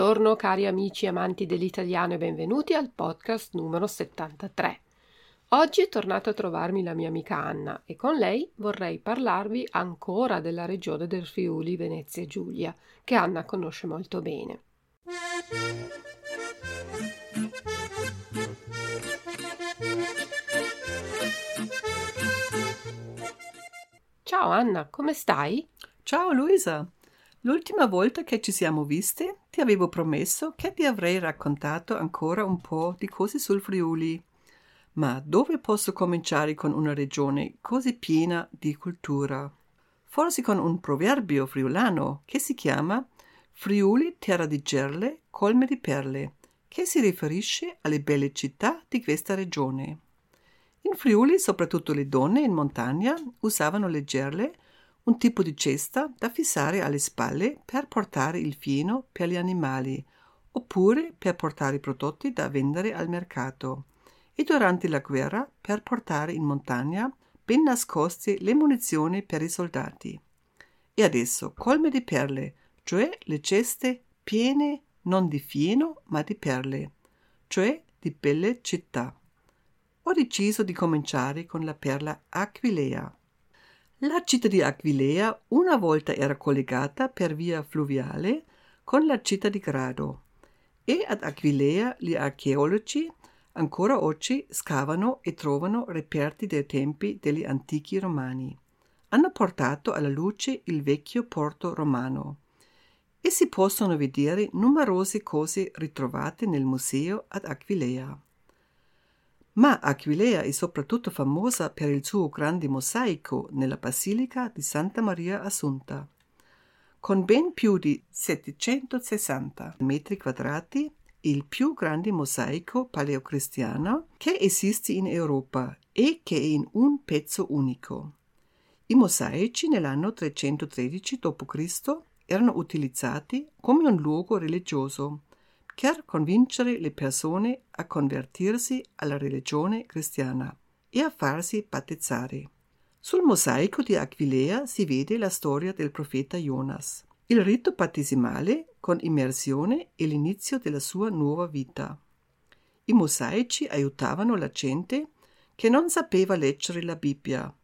Buongiorno cari amici amanti dell'italiano e benvenuti al podcast numero 73. Oggi è tornata a trovarmi la mia amica Anna e con lei vorrei parlarvi ancora della regione del Friuli Venezia Giulia, che Anna conosce molto bene. Ciao Anna, come stai? Ciao Luisa. L'ultima volta che ci siamo viste ti avevo promesso che ti avrei raccontato ancora un po' di cose sul Friuli. Ma dove posso cominciare con una regione così piena di cultura? Forse con un proverbio friulano che si chiama Friuli terra di gerle, colme di perle, che si riferisce alle belle città di questa regione. In Friuli, soprattutto le donne in montagna usavano le gerle, un tipo di cesta da fissare alle spalle per portare il fieno per gli animali, oppure per portare i prodotti da vendere al mercato e durante la guerra per portare in montagna ben nascoste le munizioni per i soldati. E adesso colme di perle, cioè le ceste piene non di fieno ma di perle, cioè di belle città. Ho deciso di cominciare con la perla Aquilea. La città di Aquilea una volta era collegata per via fluviale con la città di Grado e ad Aquilea gli archeologi Ancora oggi scavano e trovano reperti dei tempi degli antichi romani. Hanno portato alla luce il vecchio porto romano e si possono vedere numerose cose ritrovate nel museo ad Aquilea. Ma Aquilea è soprattutto famosa per il suo grande mosaico nella Basilica di Santa Maria Assunta. Con ben più di 760 metri quadrati il più grande mosaico paleocristiano che esiste in Europa e che è in un pezzo unico. I mosaici nell'anno 313 d.C. erano utilizzati come un luogo religioso per convincere le persone a convertirsi alla religione cristiana e a farsi battezzare. Sul mosaico di Aquilea si vede la storia del profeta Jonas il rito battesimale con immersione e l'inizio della sua nuova vita. I mosaici aiutavano la gente che non sapeva leggere la Bibbia.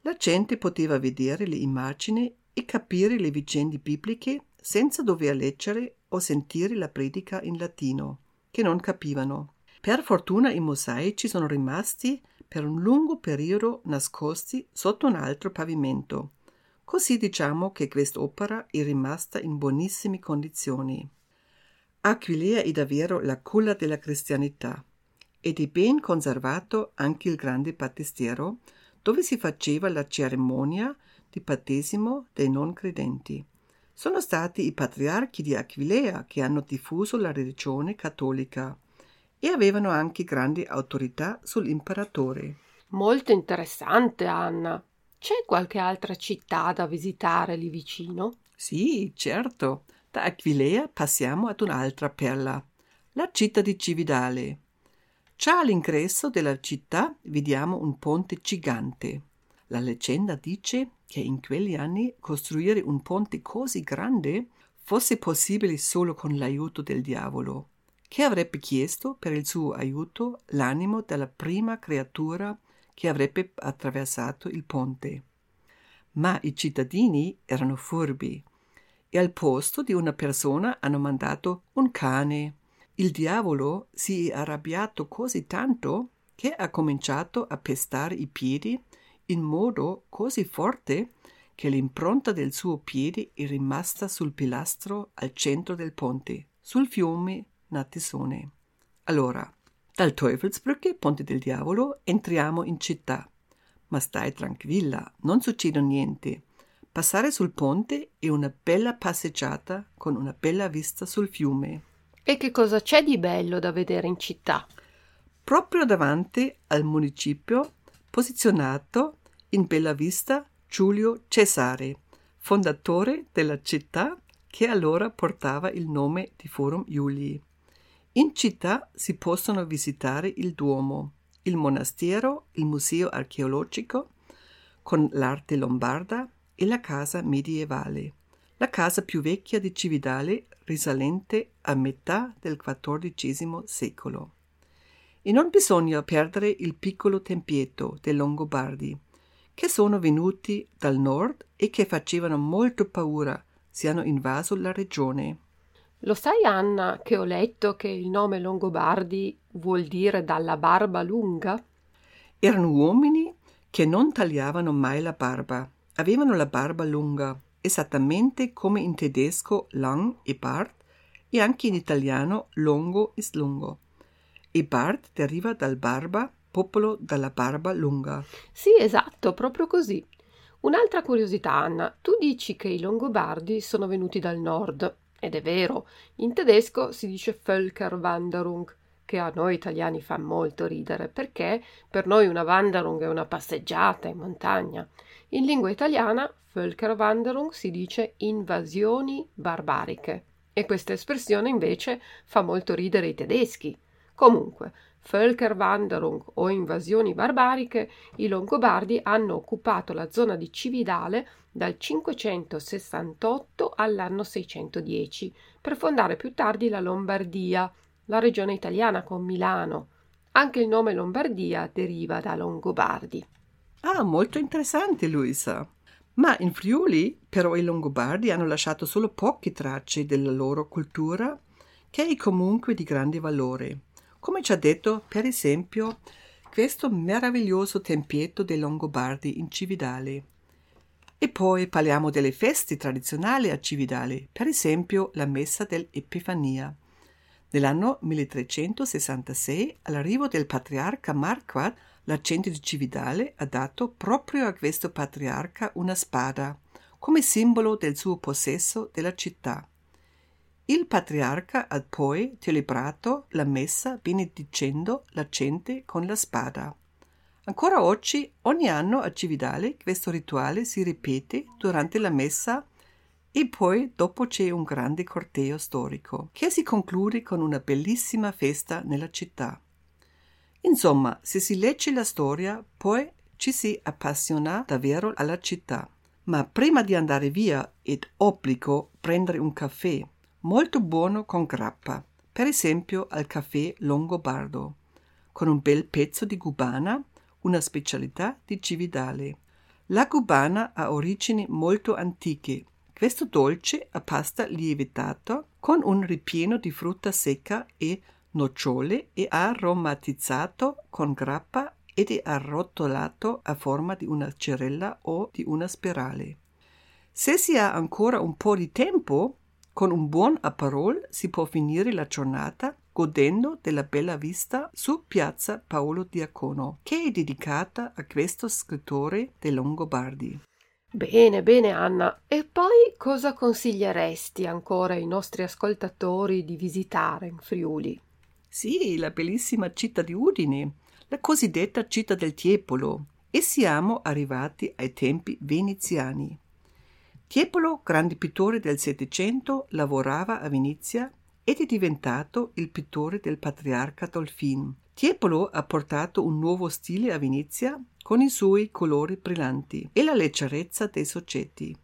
La gente poteva vedere le immagini e capire le vicende bibliche senza dover leggere o sentire la predica in latino, che non capivano. Per fortuna i mosaici sono rimasti per un lungo periodo nascosti sotto un altro pavimento Così diciamo che quest'opera è rimasta in buonissime condizioni. Aquilea è davvero la culla della cristianità ed è ben conservato anche il grande battistero dove si faceva la cerimonia di battesimo dei non credenti. Sono stati i patriarchi di Aquilea che hanno diffuso la religione cattolica e avevano anche grandi autorità sull'imperatore. Molto interessante, Anna. C'è qualche altra città da visitare lì vicino? Sì, certo. Da Aquilea passiamo ad un'altra perla, la città di Cividale. Già all'ingresso della città vediamo un ponte gigante. La leggenda dice che in quegli anni costruire un ponte così grande fosse possibile solo con l'aiuto del diavolo, che avrebbe chiesto per il suo aiuto l'animo della prima creatura che avrebbe attraversato il ponte. Ma i cittadini erano furbi e al posto di una persona hanno mandato un cane. Il diavolo si è arrabbiato così tanto che ha cominciato a pestare i piedi in modo così forte che l'impronta del suo piede è rimasta sul pilastro al centro del ponte, sul fiume Natisone. Allora, Dal Teufelsbrücke, Ponte del Diavolo, entriamo in città. Ma stai tranquilla, non succede niente. Passare sul ponte è una bella passeggiata con una bella vista sul fiume. E che cosa c'è di bello da vedere in città? Proprio davanti al municipio, posizionato in bella vista, Giulio Cesare, fondatore della città che allora portava il nome di Forum Iulii. In città si possono visitare il Duomo, il monastero, il museo archeologico con l'arte lombarda e la casa medievale, la casa più vecchia di Cividale risalente a metà del XIV secolo. E non bisogna perdere il piccolo tempietto dei Longobardi, che sono venuti dal nord e che facevano molto paura se hanno invaso la regione. Lo sai, Anna, che ho letto che il nome Longobardi vuol dire dalla barba lunga? Erano uomini che non tagliavano mai la barba, avevano la barba lunga, esattamente come in tedesco lang e Bart e anche in italiano longo e lungo. E Bart deriva dal barba, popolo dalla barba lunga. Sì, esatto, proprio così. Un'altra curiosità, Anna, tu dici che i Longobardi sono venuti dal nord ed è vero, in tedesco si dice Völkerwanderung, che a noi italiani fa molto ridere, perché per noi una Wanderung è una passeggiata in montagna. In lingua italiana Völkerwanderung si dice invasioni barbariche e questa espressione invece fa molto ridere i tedeschi. Comunque, Völkerwanderung o invasioni barbariche, i Longobardi hanno occupato la zona di Cividale dal 568 all'anno 610 per fondare più tardi la Lombardia, la regione italiana con Milano. Anche il nome Lombardia deriva da Longobardi. Ah, molto interessante, Luisa. Ma in Friuli, però, i Longobardi hanno lasciato solo poche tracce della loro cultura, che è comunque di grande valore. Come ci ha detto, per esempio, questo meraviglioso tempietto dei Longobardi in Cividale. E poi parliamo delle feste tradizionali a Cividale, per esempio la messa dell'Epifania. Nell'anno 1366, all'arrivo del patriarca Marquardt, l'accento di Cividale ha dato proprio a questo patriarca una spada, come simbolo del suo possesso della città. Il patriarca ha poi celebrato la messa benedicendo la gente con la spada. Ancora oggi, ogni anno a Cividale, questo rituale si ripete durante la messa e poi dopo c'è un grande corteo storico che si conclude con una bellissima festa nella città. Insomma, se si legge la storia, poi ci si appassiona davvero alla città. Ma prima di andare via è obbligo prendere un caffè molto buono con grappa, per esempio al caffè Longobardo, con un bel pezzo di gubana una specialità di Cividale. La cubana ha origini molto antiche. Questo dolce a pasta lievitato con un ripieno di frutta secca e nocciole è aromatizzato con grappa ed è arrotolato a forma di una cerella o di una spirale. Se si ha ancora un po' di tempo, con un buon aperol si può finire la giornata godendo della bella vista su piazza Paolo Diacono, che è dedicata a questo scrittore dei Longobardi. Bene, bene Anna. E poi cosa consiglieresti ancora ai nostri ascoltatori di visitare in Friuli? Sì, la bellissima città di Udine, la cosiddetta città del Tiepolo, e siamo arrivati ai tempi veneziani. Tiepolo, grande pittore del Settecento, lavorava a Venezia ed è diventato il pittore del patriarca Dolfin. Tiepolo ha portato un nuovo stile a Venezia con i suoi colori brillanti e la leggerezza dei soggetti.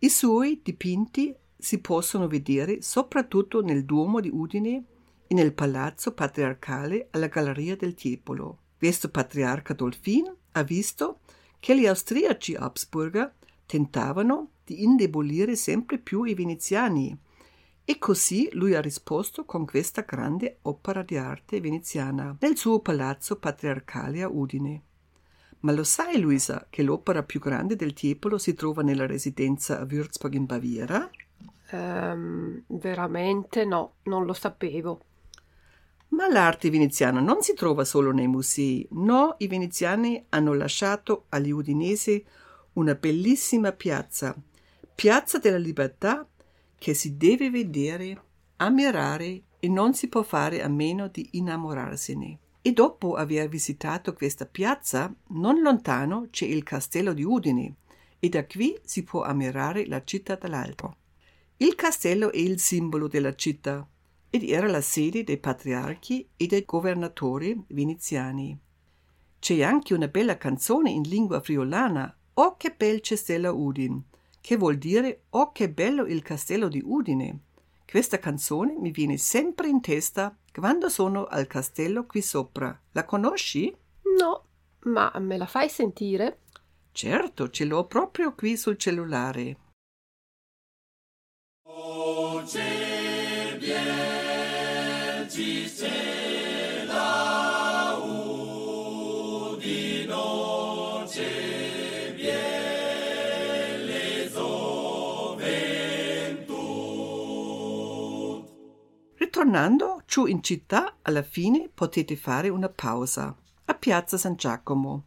I suoi dipinti si possono vedere soprattutto nel Duomo di Udine e nel Palazzo Patriarcale alla Galleria del Tiepolo. Questo patriarca Dolfin ha visto che gli austriaci Habsburger tentavano di indebolire sempre più i veneziani e così lui ha risposto con questa grande opera di arte veneziana nel suo palazzo patriarcale a Udine. Ma lo sai, Luisa, che l'opera più grande del Tiepolo si trova nella residenza a Würzburg in Baviera? Um, veramente no, non lo sapevo. Ma l'arte veneziana non si trova solo nei musei. No, i veneziani hanno lasciato agli udinesi una bellissima piazza, Piazza della Libertà, che si deve vedere, ammirare e non si può fare a meno di innamorarsene. E dopo aver visitato questa piazza, non lontano c'è il castello di Udine, e da qui si può ammirare la città dall'alto. Il castello è il simbolo della città ed era la sede dei patriarchi e dei governatori veneziani. C'è anche una bella canzone in lingua friulana, Oh che bel castello Udin, che vuol dire Oh che bello il castello di Udine. Questa canzone mi viene sempre in testa quando sono al castello qui sopra. La conosci? No, ma me la fai sentire? Certo, ce l'ho proprio qui sul cellulare. Ritornando giù in città, alla fine potete fare una pausa a Piazza San Giacomo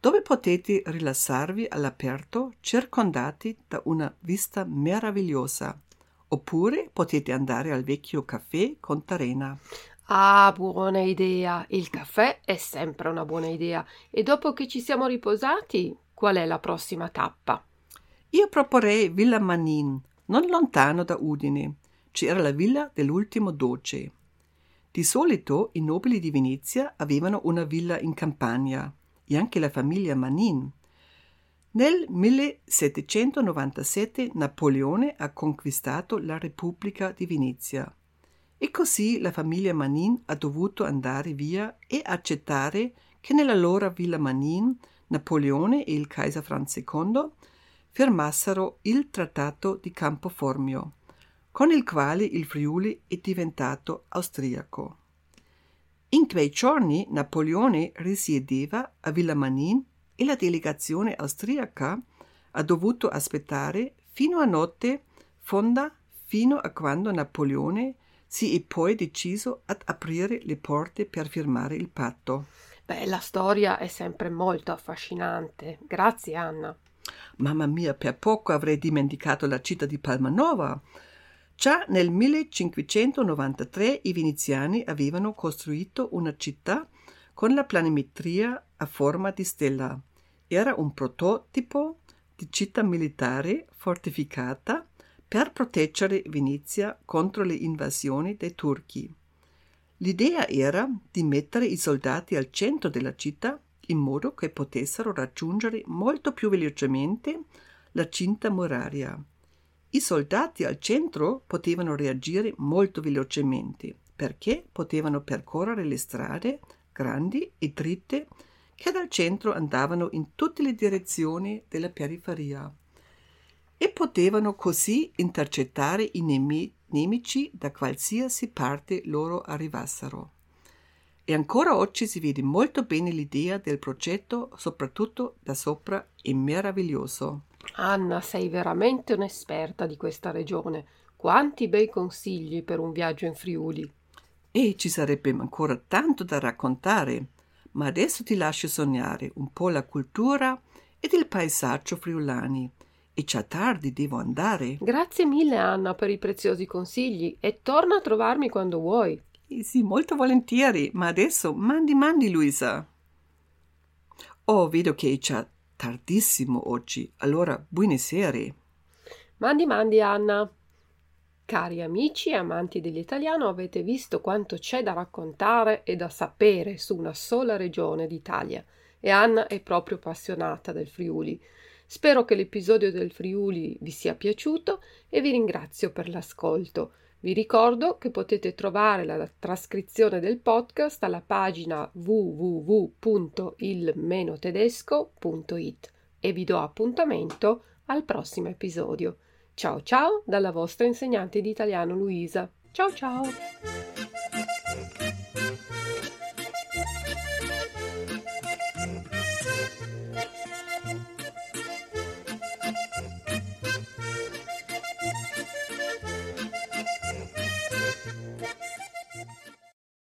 dove potete rilassarvi all'aperto circondati da una vista meravigliosa. Oppure potete andare al vecchio caffè con Tarena. Ah, buona idea. Il caffè è sempre una buona idea. E dopo che ci siamo riposati, qual è la prossima tappa? Io proporrei Villa Manin, non lontano da Udine. C'era la villa dell'ultimo doce. Di solito i nobili di Venezia avevano una villa in campagna e anche la famiglia Manin. Nel 1797 Napoleone ha conquistato la Repubblica di Venezia e così la famiglia Manin ha dovuto andare via e accettare che nella loro villa Manin Napoleone e il Kaiser Franz II firmassero il Trattato di Campo Formio, con il quale il Friuli è diventato austriaco. In quei giorni Napoleone risiedeva a Villa Manin e la delegazione austriaca ha dovuto aspettare fino a notte fonda fino a quando Napoleone si è poi deciso ad aprire le porte per firmare il patto. Beh, la storia è sempre molto affascinante. Grazie, Anna. Mamma mia, per poco avrei dimenticato la città di Palmanova. Già nel 1593 i veneziani avevano costruito una città con la planimetria a forma di stella. Era un prototipo di città militare fortificata per proteggere Venezia contro le invasioni dei turchi. L'idea era di mettere i soldati al centro della città in modo che potessero raggiungere molto più velocemente la cinta muraria. I soldati al centro potevano reagire molto velocemente perché potevano percorrere le strade grandi e dritte che dal centro andavano in tutte le direzioni della periferia e potevano così intercettare i nemi- nemici da qualsiasi parte loro arrivassero. E ancora oggi si vede molto bene l'idea del progetto, soprattutto da sopra, è meraviglioso. Anna, sei veramente un'esperta di questa regione. Quanti bei consigli per un viaggio in Friuli. E ci sarebbe ancora tanto da raccontare, ma adesso ti lascio sognare un po' la cultura ed il paesaggio friulani. E già tardi devo andare. Grazie mille, Anna, per i preziosi consigli e torna a trovarmi quando vuoi. Eh sì, molto volentieri, ma adesso mandi, mandi, Luisa. Oh, vedo che è già tardissimo oggi, allora buonasera. Mandi, mandi, Anna. Cari amici e amanti dell'italiano, avete visto quanto c'è da raccontare e da sapere su una sola regione d'Italia. E Anna è proprio appassionata del Friuli. Spero che l'episodio del Friuli vi sia piaciuto e vi ringrazio per l'ascolto. Vi ricordo che potete trovare la trascrizione del podcast alla pagina www.il-tedesco.it e vi do appuntamento al prossimo episodio. Ciao ciao dalla vostra insegnante di italiano Luisa. Ciao ciao!